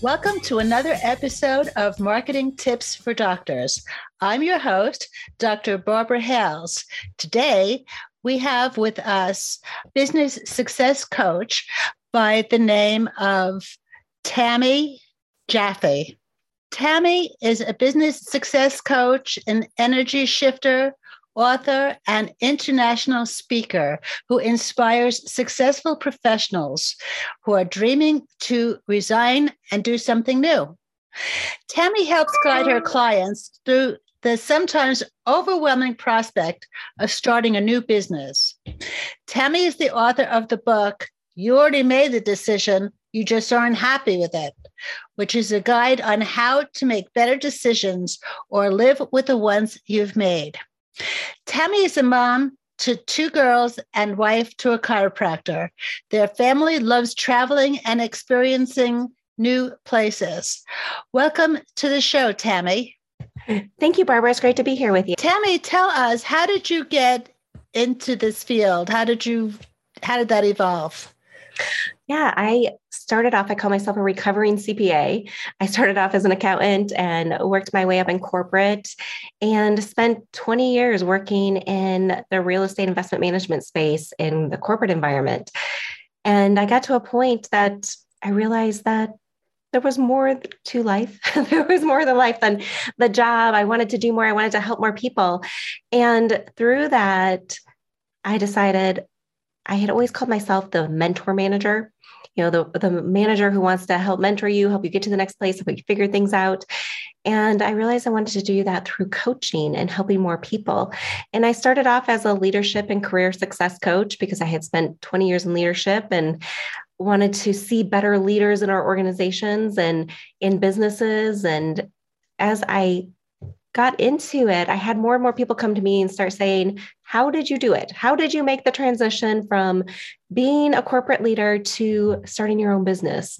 Welcome to another episode of Marketing Tips for Doctors. I'm your host, Dr. Barbara Hales. Today, we have with us business success coach by the name of Tammy Jaffe. Tammy is a business success coach, an energy shifter, author, and international speaker who inspires successful professionals who are dreaming to resign and do something new. Tammy helps guide her clients through the sometimes overwhelming prospect of starting a new business. Tammy is the author of the book, You Already Made the Decision, You Just Aren't Happy with It, which is a guide on how to make better decisions or live with the ones you've made. Tammy is a mom to two girls and wife to a chiropractor. Their family loves traveling and experiencing new places. Welcome to the show, Tammy. Thank you, Barbara. It's great to be here with you. Tammy, tell us, how did you get into this field? How did you how did that evolve? Yeah, I started off, I call myself a recovering CPA. I started off as an accountant and worked my way up in corporate and spent 20 years working in the real estate investment management space in the corporate environment. And I got to a point that I realized that there was more to life. there was more than life than the job. I wanted to do more. I wanted to help more people. And through that, I decided I had always called myself the mentor manager you know the, the manager who wants to help mentor you help you get to the next place help you figure things out. And i realized i wanted to do that through coaching and helping more people. And i started off as a leadership and career success coach because i had spent 20 years in leadership and wanted to see better leaders in our organizations and in businesses. And as i got into it, I had more and more people come to me and start saying, How did you do it? How did you make the transition from being a corporate leader to starting your own business?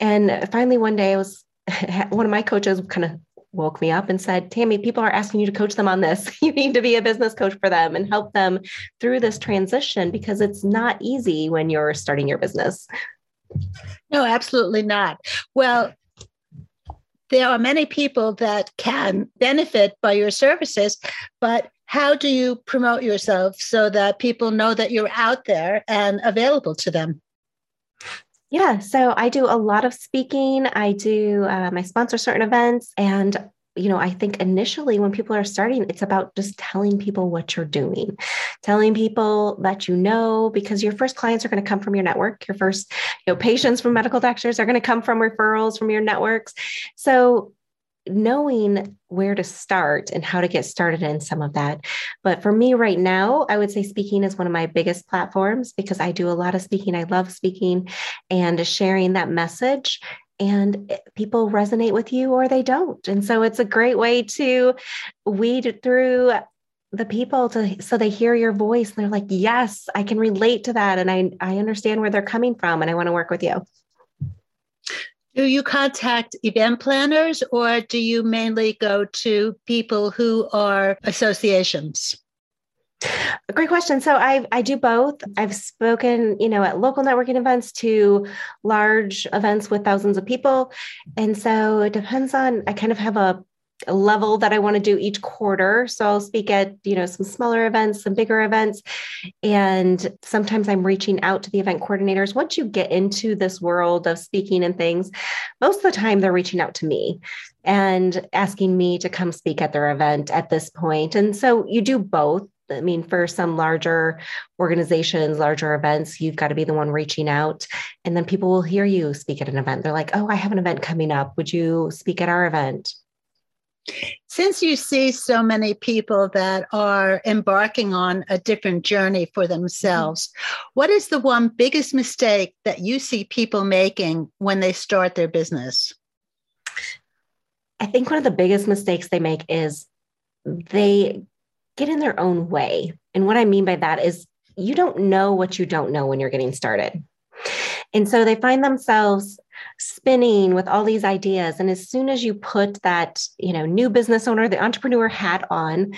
And finally, one day, I was one of my coaches kind of woke me up and said, Tammy, people are asking you to coach them on this. You need to be a business coach for them and help them through this transition because it's not easy when you're starting your business. No, absolutely not. Well, there are many people that can benefit by your services, but how do you promote yourself so that people know that you're out there and available to them? Yeah, so I do a lot of speaking. I do, um, I sponsor certain events, and you know, I think initially when people are starting, it's about just telling people what you're doing, telling people that you know, because your first clients are going to come from your network. Your first, you know, patients from medical doctors are going to come from referrals from your networks. So knowing where to start and how to get started in some of that. But for me right now, I would say speaking is one of my biggest platforms because I do a lot of speaking. I love speaking and sharing that message and eh, people resonate with you or they don't. And so it's a great way to weed through the people to so they hear your voice and they're like, "Yes, I can relate to that and I I understand where they're coming from and I want to work with you." Do you contact event planners or do you mainly go to people who are associations? Great question. So I I do both. I've spoken, you know, at local networking events to large events with thousands of people. And so it depends on I kind of have a, a level that I want to do each quarter. So I'll speak at, you know, some smaller events, some bigger events. And sometimes I'm reaching out to the event coordinators. Once you get into this world of speaking and things, most of the time they're reaching out to me and asking me to come speak at their event at this point. And so you do both I mean, for some larger organizations, larger events, you've got to be the one reaching out. And then people will hear you speak at an event. They're like, oh, I have an event coming up. Would you speak at our event? Since you see so many people that are embarking on a different journey for themselves, mm-hmm. what is the one biggest mistake that you see people making when they start their business? I think one of the biggest mistakes they make is they get in their own way. And what I mean by that is you don't know what you don't know when you're getting started. And so they find themselves spinning with all these ideas. And as soon as you put that, you know, new business owner, the entrepreneur hat on,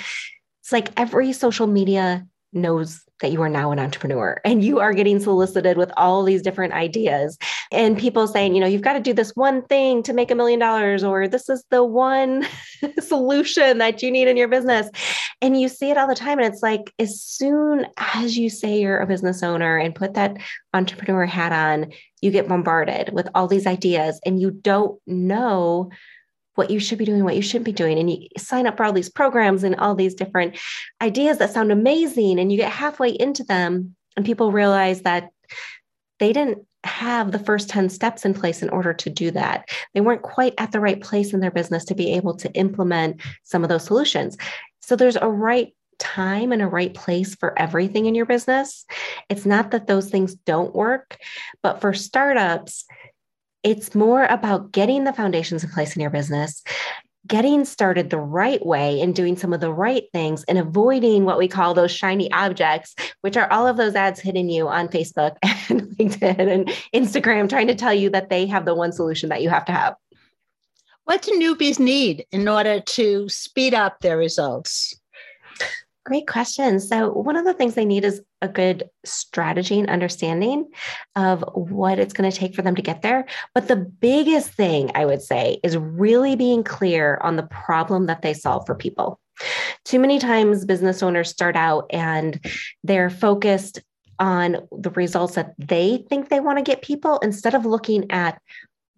it's like every social media knows that you are now an entrepreneur and you are getting solicited with all these different ideas. And people saying you know you've got to do this one thing to make a million dollars or this is the one solution that you need in your business. And you see it all the time. And it's like as soon as you say you're a business owner and put that entrepreneur hat on you get bombarded with all these ideas and you don't know what you should be doing, what you shouldn't be doing. And you sign up for all these programs and all these different ideas that sound amazing. And you get halfway into them, and people realize that they didn't have the first 10 steps in place in order to do that. They weren't quite at the right place in their business to be able to implement some of those solutions. So there's a right time and a right place for everything in your business. It's not that those things don't work, but for startups, it's more about getting the foundations in place in your business, getting started the right way and doing some of the right things and avoiding what we call those shiny objects, which are all of those ads hitting you on Facebook and LinkedIn and Instagram, trying to tell you that they have the one solution that you have to have. What do newbies need in order to speed up their results? Great question. So, one of the things they need is a good strategy and understanding of what it's going to take for them to get there. But the biggest thing I would say is really being clear on the problem that they solve for people. Too many times, business owners start out and they're focused on the results that they think they want to get people instead of looking at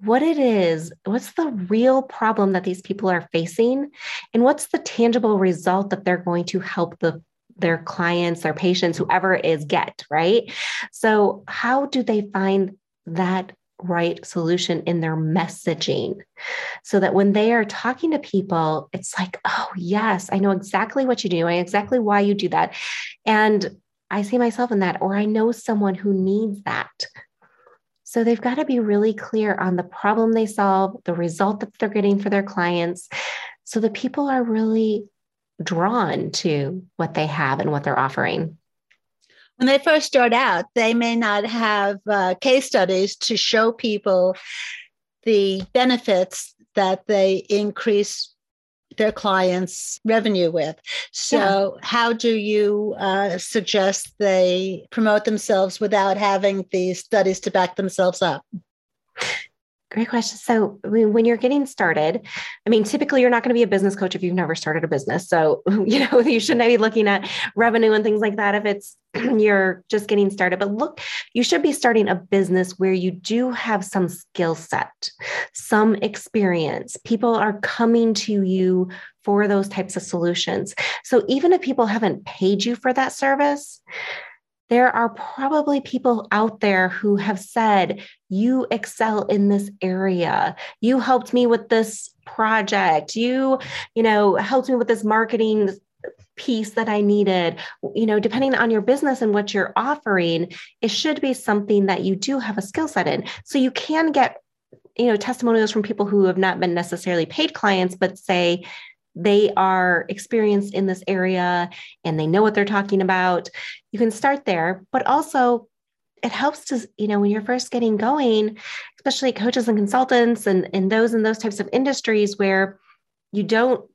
what it is, what's the real problem that these people are facing, and what's the tangible result that they're going to help the their clients, their patients, whoever is get, right? So, how do they find that right solution in their messaging so that when they are talking to people, it's like, oh, yes, I know exactly what you do. I know exactly why you do that. And I see myself in that, or I know someone who needs that. So they've got to be really clear on the problem they solve, the result that they're getting for their clients. So the people are really drawn to what they have and what they're offering. When they first start out, they may not have uh, case studies to show people the benefits that they increase their clients' revenue with. So, yeah. how do you uh, suggest they promote themselves without having the studies to back themselves up? Great question. So, when you're getting started, I mean, typically you're not going to be a business coach if you've never started a business. So, you know, you shouldn't be looking at revenue and things like that if it's you're just getting started. But look, you should be starting a business where you do have some skill set, some experience. People are coming to you for those types of solutions. So, even if people haven't paid you for that service, there are probably people out there who have said, You excel in this area. You helped me with this project. You, you know, helped me with this marketing piece that I needed. You know, depending on your business and what you're offering, it should be something that you do have a skill set in. So you can get you know testimonials from people who have not been necessarily paid clients but say they are experienced in this area and they know what they're talking about you can start there. But also it helps to you know when you're first getting going especially coaches and consultants and, and those in those types of industries where you don't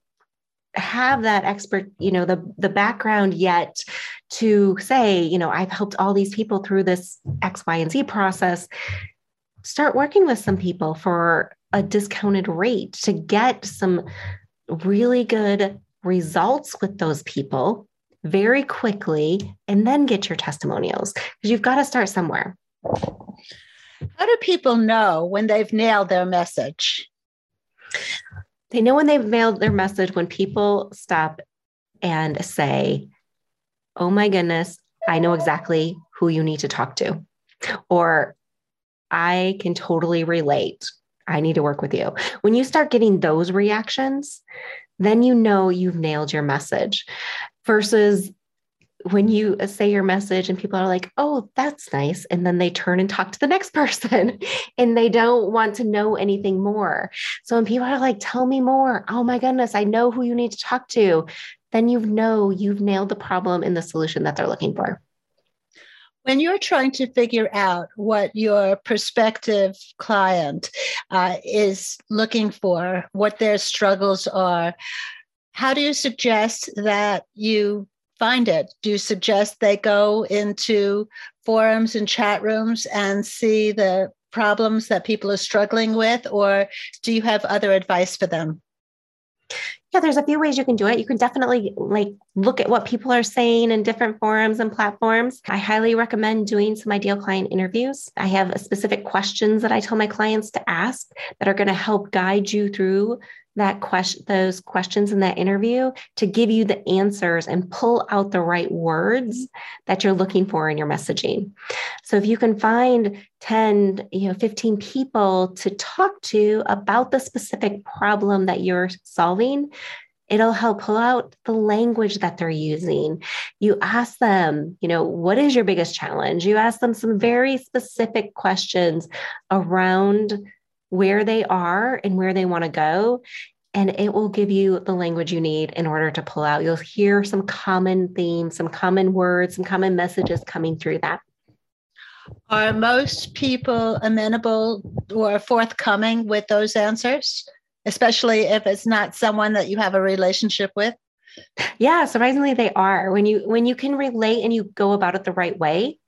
have that expert you know the the background yet to say you know i've helped all these people through this x y and z process start working with some people for a discounted rate to get some really good results with those people very quickly and then get your testimonials because you've got to start somewhere. How do people know when they've nailed their message? They know when they've nailed their message when people stop and say, Oh my goodness, I know exactly who you need to talk to. Or I can totally relate. I need to work with you. When you start getting those reactions, then you know you've nailed your message versus when you say your message and people are like, oh, that's nice. And then they turn and talk to the next person and they don't want to know anything more. So when people are like, tell me more, oh my goodness, I know who you need to talk to, then you know you've nailed the problem and the solution that they're looking for. When you're trying to figure out what your prospective client uh, is looking for, what their struggles are, how do you suggest that you find it? Do you suggest they go into forums and chat rooms and see the problems that people are struggling with, or do you have other advice for them? Yeah, there's a few ways you can do it. You can definitely like look at what people are saying in different forums and platforms. I highly recommend doing some ideal client interviews. I have specific questions that I tell my clients to ask that are going to help guide you through that question those questions in that interview to give you the answers and pull out the right words that you're looking for in your messaging. So if you can find 10 you know 15 people to talk to about the specific problem that you're solving it'll help pull out the language that they're using. You ask them you know what is your biggest challenge? You ask them some very specific questions around where they are and where they want to go. And it will give you the language you need in order to pull out. You'll hear some common themes, some common words, some common messages coming through that. Are most people amenable or forthcoming with those answers, especially if it's not someone that you have a relationship with? Yeah, surprisingly they are. When you when you can relate and you go about it the right way,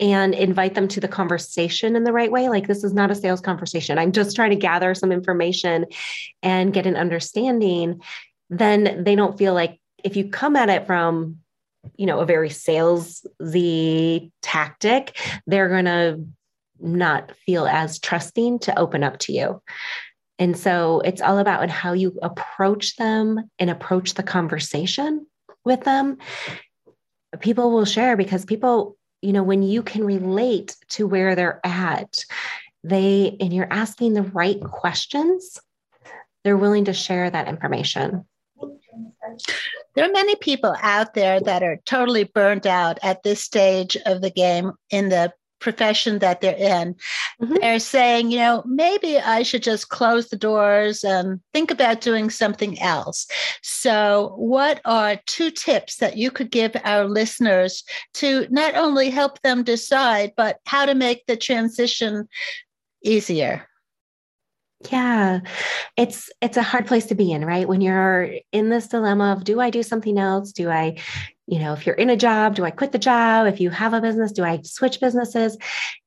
and invite them to the conversation in the right way. Like, this is not a sales conversation. I'm just trying to gather some information and get an understanding. Then they don't feel like if you come at it from, you know, a very salesy tactic, they're going to not feel as trusting to open up to you. And so it's all about how you approach them and approach the conversation with them. People will share because people you know, when you can relate to where they're at, they, and you're asking the right questions, they're willing to share that information. There are many people out there that are totally burned out at this stage of the game in the profession that they're in. Mm-hmm. They're saying, you know, maybe I should just close the doors and think about doing something else. So, what are two tips that you could give our listeners to not only help them decide, but how to make the transition easier? Yeah. It's it's a hard place to be in, right? When you're in this dilemma of do I do something else? Do I, you know, if you're in a job, do I quit the job? If you have a business, do I switch businesses?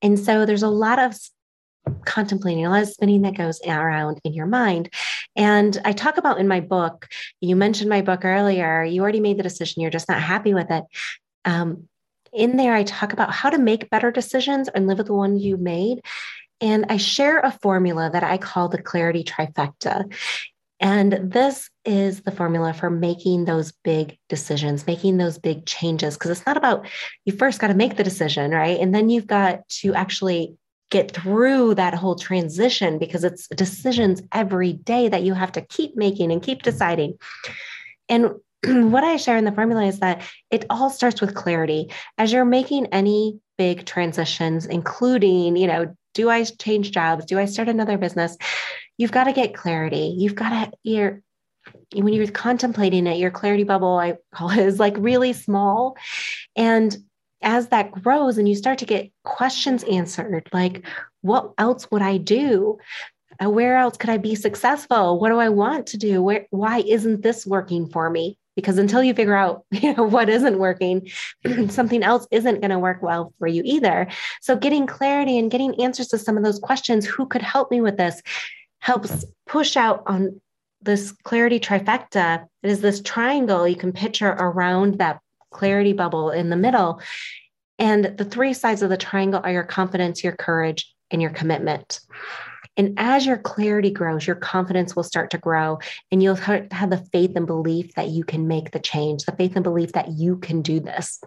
And so there's a lot of contemplating, a lot of spinning that goes around in your mind. And I talk about in my book, you mentioned my book earlier, you already made the decision, you're just not happy with it. Um, in there, I talk about how to make better decisions and live with the one you made. And I share a formula that I call the clarity trifecta. And this is the formula for making those big decisions, making those big changes. Because it's not about you first got to make the decision, right? And then you've got to actually get through that whole transition because it's decisions every day that you have to keep making and keep deciding. And what I share in the formula is that it all starts with clarity. As you're making any big transitions, including, you know, do I change jobs? Do I start another business? You've got to get clarity. You've got to, you're, when you're contemplating it, your clarity bubble, I call it, is like really small. And as that grows and you start to get questions answered, like, what else would I do? Uh, where else could I be successful? What do I want to do? Where, why isn't this working for me? Because until you figure out you know what isn't working something else isn't going to work well for you either. So getting clarity and getting answers to some of those questions who could help me with this helps push out on this clarity trifecta. It is this triangle you can picture around that clarity bubble in the middle. And the three sides of the triangle are your confidence your courage and your commitment and as your clarity grows, your confidence will start to grow and you'll have the faith and belief that you can make the change, the faith and belief that you can do this.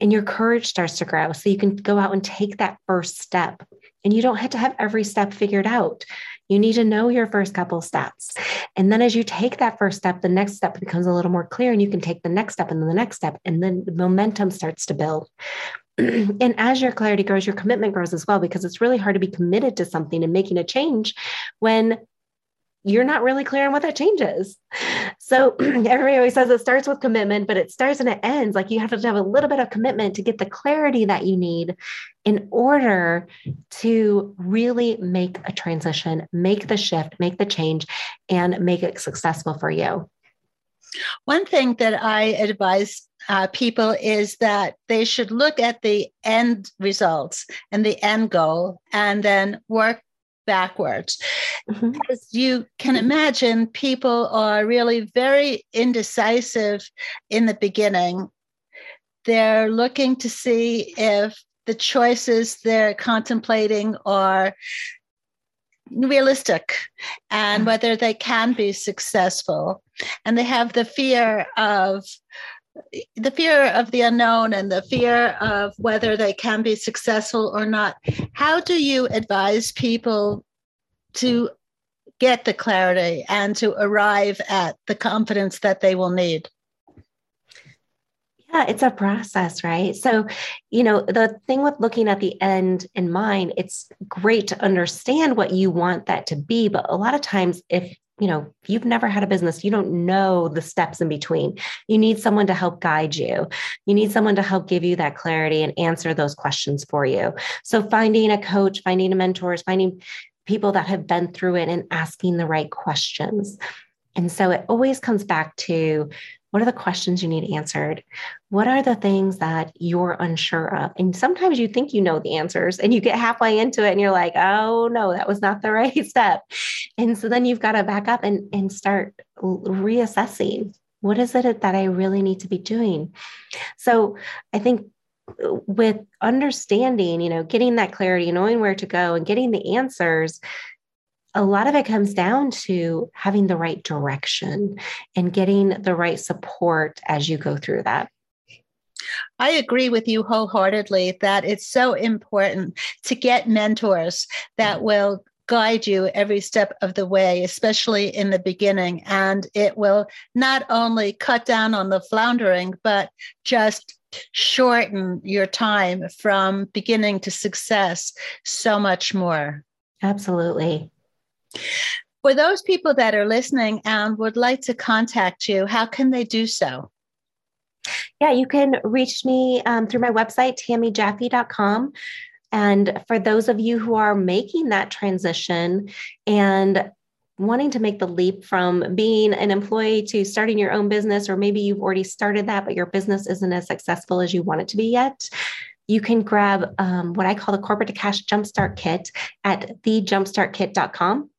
And your courage starts to grow. So you can go out and take that first step. And you don't have to have every step figured out. You need to know your first couple steps. And then as you take that first step, the next step becomes a little more clear and you can take the next step and then the next step. And then the momentum starts to build. and as your clarity grows, your commitment grows as well, because it's really hard to be committed to something and making a change when you're not really clear on what that change is. So everybody always says it starts with commitment, but it starts and it ends. Like you have to have a little bit of commitment to get the clarity that you need in order to really make a transition, make the shift, make the change, and make it successful for you. One thing that I advise uh, people is that they should look at the end results and the end goal and then work backwards. Mm-hmm. As you can imagine, people are really very indecisive in the beginning. They're looking to see if the choices they're contemplating are realistic and whether they can be successful. And they have the fear of the fear of the unknown and the fear of whether they can be successful or not. How do you advise people to get the clarity and to arrive at the confidence that they will need? Yeah, it's a process, right? So, you know, the thing with looking at the end in mind, it's great to understand what you want that to be. But a lot of times, if you know, you've never had a business, you don't know the steps in between. You need someone to help guide you. You need someone to help give you that clarity and answer those questions for you. So, finding a coach, finding a mentor, finding people that have been through it and asking the right questions. And so, it always comes back to what are the questions you need answered? What are the things that you're unsure of? And sometimes you think you know the answers and you get halfway into it and you're like, oh no, that was not the right step. And so then you've got to back up and, and start reassessing what is it that I really need to be doing? So I think uh, with understanding, you know, getting that clarity, knowing where to go and getting the answers, a lot of it comes down to having the right direction and getting the right support as you go through that. I agree with you wholeheartedly that it's so important to get mentors that mm-hmm. will guide you every step of the way, especially in the beginning. And it will not only cut down on the floundering, but just shorten your time from beginning to success so much more. Absolutely. For those people that are listening and would like to contact you, how can they do so? Yeah, you can reach me um, through my website, tammyjaffe.com. And for those of you who are making that transition and wanting to make the leap from being an employee to starting your own business, or maybe you've already started that, but your business isn't as successful as you want it to be yet, you can grab um, what I call the Corporate to Cash Jumpstart Kit at thejumpstartkit.com.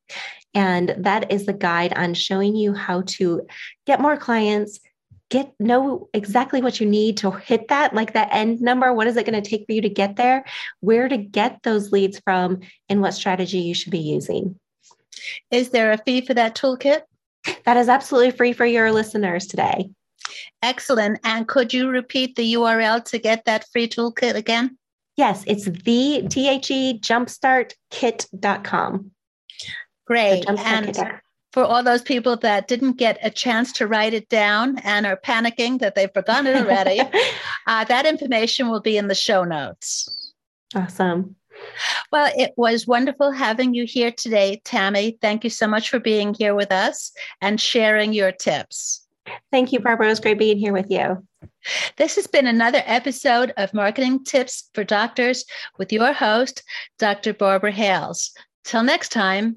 And that is the guide on showing you how to get more clients, get know exactly what you need to hit that, like that end number. What is it going to take for you to get there? Where to get those leads from, and what strategy you should be using. Is there a fee for that toolkit? That is absolutely free for your listeners today. Excellent. And could you repeat the URL to get that free toolkit again? Yes, it's the THE jumpstartkit.com. Great. And for all those people that didn't get a chance to write it down and are panicking that they've forgotten it already, uh, that information will be in the show notes. Awesome. Well, it was wonderful having you here today, Tammy. Thank you so much for being here with us and sharing your tips. Thank you, Barbara. It was great being here with you. This has been another episode of Marketing Tips for Doctors with your host, Dr. Barbara Hales. Till next time.